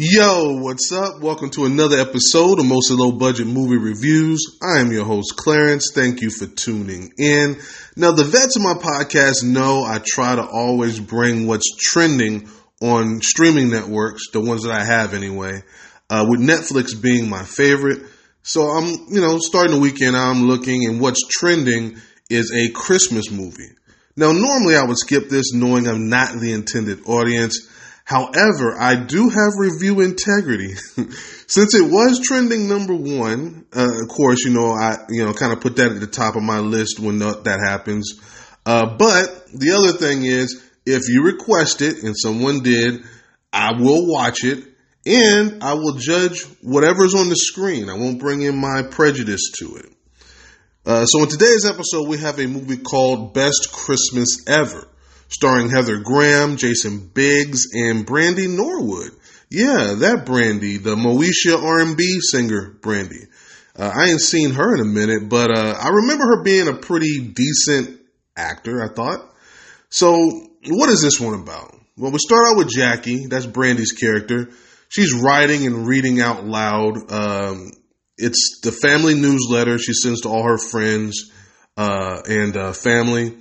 Yo, what's up? Welcome to another episode of Mostly Low Budget Movie Reviews. I am your host, Clarence. Thank you for tuning in. Now, the vets of my podcast know I try to always bring what's trending on streaming networks, the ones that I have anyway, uh, with Netflix being my favorite. So I'm, you know, starting the weekend, I'm looking and what's trending is a Christmas movie. Now, normally I would skip this knowing I'm not the intended audience. However, I do have review integrity. Since it was trending number one, uh, of course, you know, I, you know, kind of put that at the top of my list when that happens. Uh, but the other thing is, if you request it and someone did, I will watch it and I will judge whatever's on the screen. I won't bring in my prejudice to it. Uh, so in today's episode, we have a movie called Best Christmas Ever starring Heather Graham, Jason Biggs, and Brandy Norwood. Yeah, that Brandy, the Moesha R&B singer Brandy. Uh, I ain't seen her in a minute, but uh, I remember her being a pretty decent actor, I thought. So, what is this one about? Well, we start out with Jackie. That's Brandy's character. She's writing and reading out loud. Um, it's the family newsletter she sends to all her friends uh, and uh, family.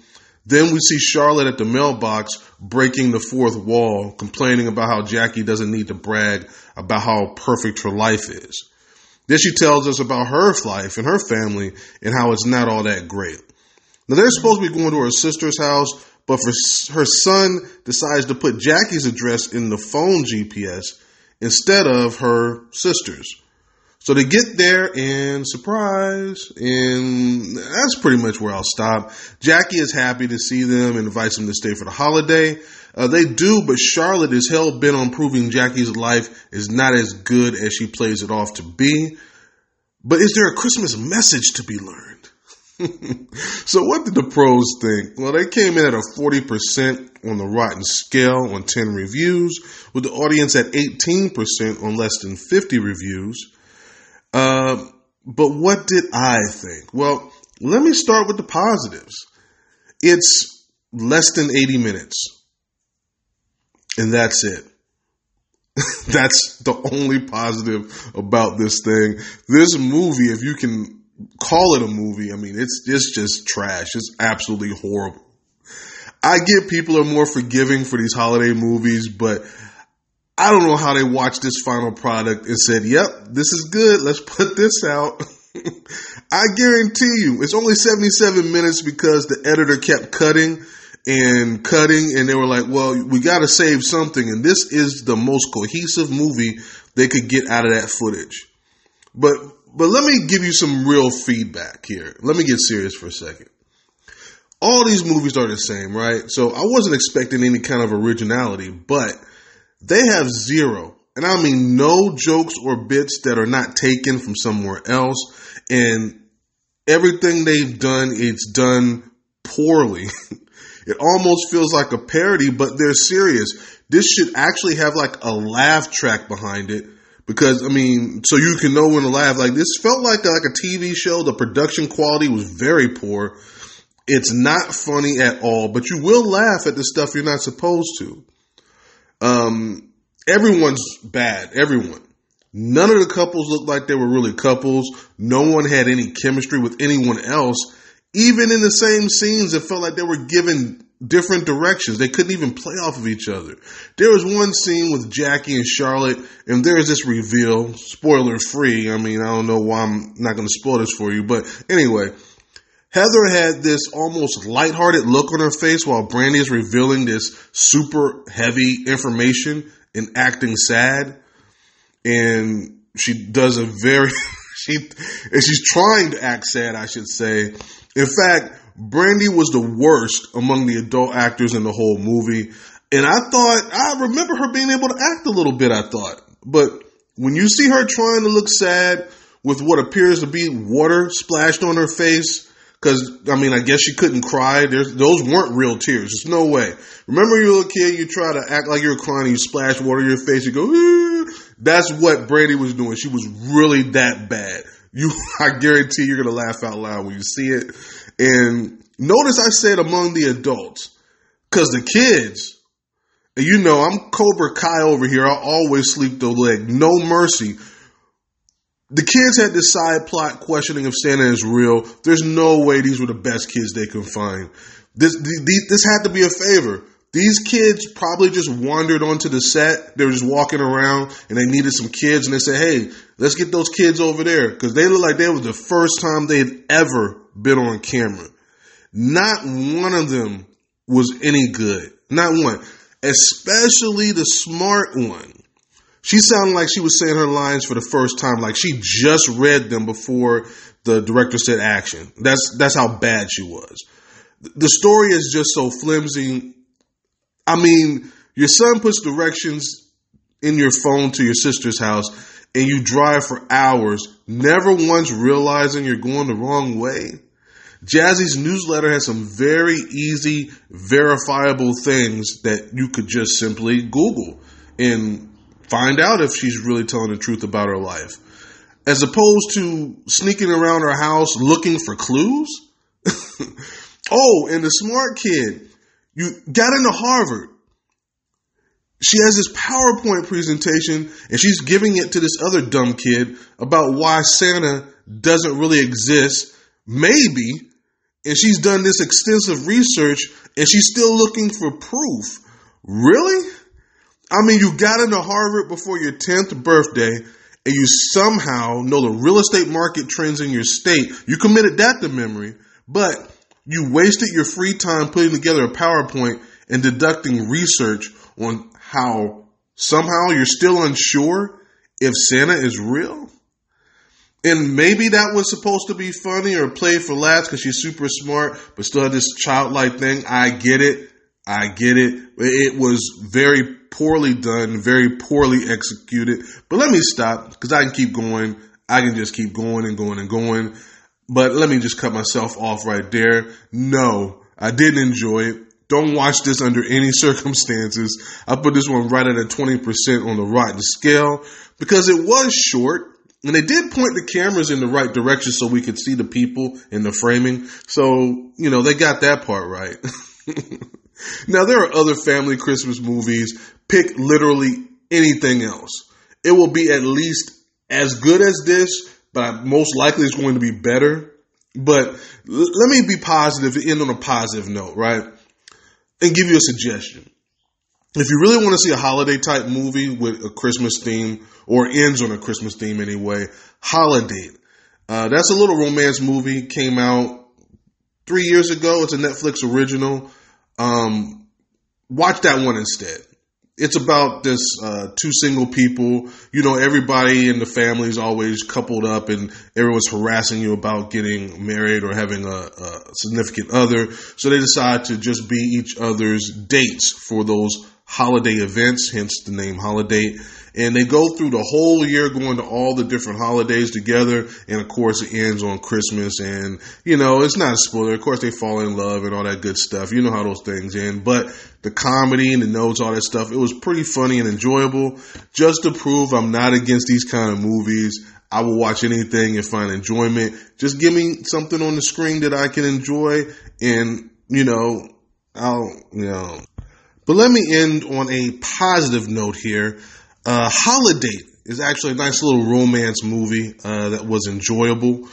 Then we see Charlotte at the mailbox breaking the fourth wall, complaining about how Jackie doesn't need to brag about how perfect her life is. Then she tells us about her life and her family and how it's not all that great. Now they're supposed to be going to her sister's house, but for her son decides to put Jackie's address in the phone GPS instead of her sister's. So they get there and surprise, and that's pretty much where I'll stop. Jackie is happy to see them and invites them to stay for the holiday. Uh, they do, but Charlotte is hell bent on proving Jackie's life is not as good as she plays it off to be. But is there a Christmas message to be learned? so what did the pros think? Well, they came in at a 40% on the rotten scale on 10 reviews, with the audience at 18% on less than 50 reviews. Uh, but what did I think? Well, let me start with the positives. It's less than 80 minutes. And that's it. that's the only positive about this thing. This movie, if you can call it a movie, I mean, it's, it's just trash. It's absolutely horrible. I get people are more forgiving for these holiday movies, but I don't know how they watched this final product and said, yep, this is good. Let's put this out. I guarantee you it's only 77 minutes because the editor kept cutting and cutting and they were like, well, we got to save something. And this is the most cohesive movie they could get out of that footage. But, but let me give you some real feedback here. Let me get serious for a second. All these movies are the same, right? So I wasn't expecting any kind of originality, but they have zero, and I mean no jokes or bits that are not taken from somewhere else. And everything they've done, it's done poorly. it almost feels like a parody, but they're serious. This should actually have like a laugh track behind it because I mean, so you can know when to laugh. Like this felt like a, like a TV show. The production quality was very poor. It's not funny at all, but you will laugh at the stuff you're not supposed to. Um, everyone's bad. Everyone. None of the couples looked like they were really couples. No one had any chemistry with anyone else. Even in the same scenes, it felt like they were given different directions. They couldn't even play off of each other. There was one scene with Jackie and Charlotte, and there's this reveal, spoiler free. I mean, I don't know why I'm not going to spoil this for you, but anyway, Heather had this almost lighthearted look on her face while Brandy is revealing this super heavy information and acting sad. And she does a very, she, and she's trying to act sad, I should say. In fact, Brandy was the worst among the adult actors in the whole movie. And I thought, I remember her being able to act a little bit, I thought. But when you see her trying to look sad with what appears to be water splashed on her face, because I mean, I guess she couldn't cry. There's those weren't real tears. There's no way. Remember, you a kid. You try to act like you're crying. You splash water in your face. You go. That's what Brandy was doing. She was really that bad. You, I guarantee you're gonna laugh out loud when you see it. And notice I said among the adults, because the kids, And you know, I'm Cobra Kai over here. I always sleep the leg. No mercy. The kids had this side plot questioning if Santa is real. There's no way these were the best kids they could find. This, this had to be a favor. These kids probably just wandered onto the set. They were just walking around and they needed some kids and they said, Hey, let's get those kids over there. Cause they look like they was the first time they had ever been on camera. Not one of them was any good. Not one. Especially the smart one. She sounded like she was saying her lines for the first time, like she just read them before the director said action. That's that's how bad she was. The story is just so flimsy. I mean, your son puts directions in your phone to your sister's house and you drive for hours, never once realizing you're going the wrong way. Jackie's newsletter has some very easy, verifiable things that you could just simply Google and find out if she's really telling the truth about her life. As opposed to sneaking around her house looking for clues. oh, and the smart kid, you got into Harvard. She has this PowerPoint presentation and she's giving it to this other dumb kid about why Santa doesn't really exist. Maybe. And she's done this extensive research and she's still looking for proof. Really? I mean, you got into Harvard before your 10th birthday and you somehow know the real estate market trends in your state. You committed that to memory, but you wasted your free time putting together a PowerPoint and deducting research on how somehow you're still unsure if Santa is real. And maybe that was supposed to be funny or play for laughs because she's super smart, but still had this childlike thing. I get it. I get it. It was very poorly done, very poorly executed. But let me stop because I can keep going. I can just keep going and going and going. But let me just cut myself off right there. No, I didn't enjoy it. Don't watch this under any circumstances. I put this one right at a 20% on the rotten scale because it was short and they did point the cameras in the right direction so we could see the people in the framing. So, you know, they got that part right. now, there are other family Christmas movies. Pick literally anything else. It will be at least as good as this, but most likely it's going to be better. But let me be positive, end on a positive note, right? And give you a suggestion. If you really want to see a holiday type movie with a Christmas theme, or ends on a Christmas theme anyway, Holidate. Uh, that's a little romance movie, came out three years ago. It's a Netflix original. Um, watch that one instead it's about this uh, two single people. You know, everybody in the family is always coupled up, and everyone's harassing you about getting married or having a, a significant other. So they decide to just be each other's dates for those holiday events, hence the name Holidate. And they go through the whole year going to all the different holidays together. And of course, it ends on Christmas. And, you know, it's not a spoiler. Of course, they fall in love and all that good stuff. You know how those things end. But the comedy and the notes, all that stuff, it was pretty funny and enjoyable. Just to prove I'm not against these kind of movies. I will watch anything and find enjoyment. Just give me something on the screen that I can enjoy and, you know, I'll, you know. But let me end on a positive note here. Uh, Holidate is actually a nice little romance movie uh, that was enjoyable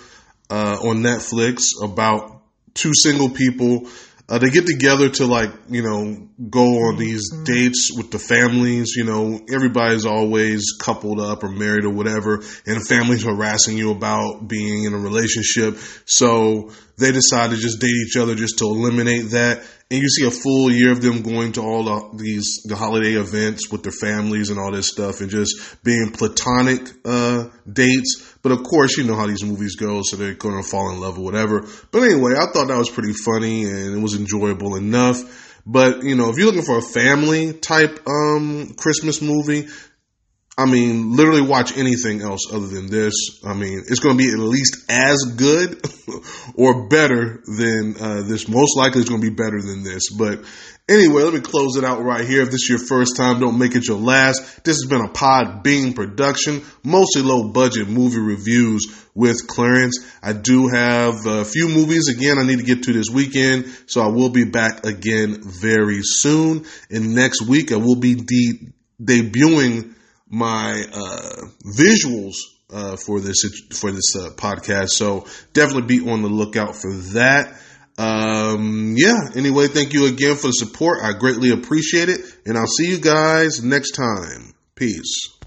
uh, on Netflix about two single people. Uh, they get together to like you know go on these mm-hmm. dates with the families. You know everybody's always coupled up or married or whatever, and the family's harassing you about being in a relationship. So they decide to just date each other just to eliminate that and you see a full year of them going to all the, these the holiday events with their families and all this stuff, and just being platonic uh, dates. But of course, you know how these movies go, so they're going to fall in love or whatever. But anyway, I thought that was pretty funny and it was enjoyable enough. But you know, if you're looking for a family type um, Christmas movie, I mean, literally watch anything else other than this. I mean, it's going to be at least as good or better than uh, this. Most likely, it's going to be better than this. But anyway, let me close it out right here. If this is your first time, don't make it your last. This has been a Podbean production, mostly low budget movie reviews with Clarence. I do have a few movies again I need to get to this weekend, so I will be back again very soon. And next week, I will be de- debuting my uh, visuals uh, for this for this uh, podcast. So definitely be on the lookout for that. Um, yeah. Anyway, thank you again for the support. I greatly appreciate it, and I'll see you guys next time. Peace.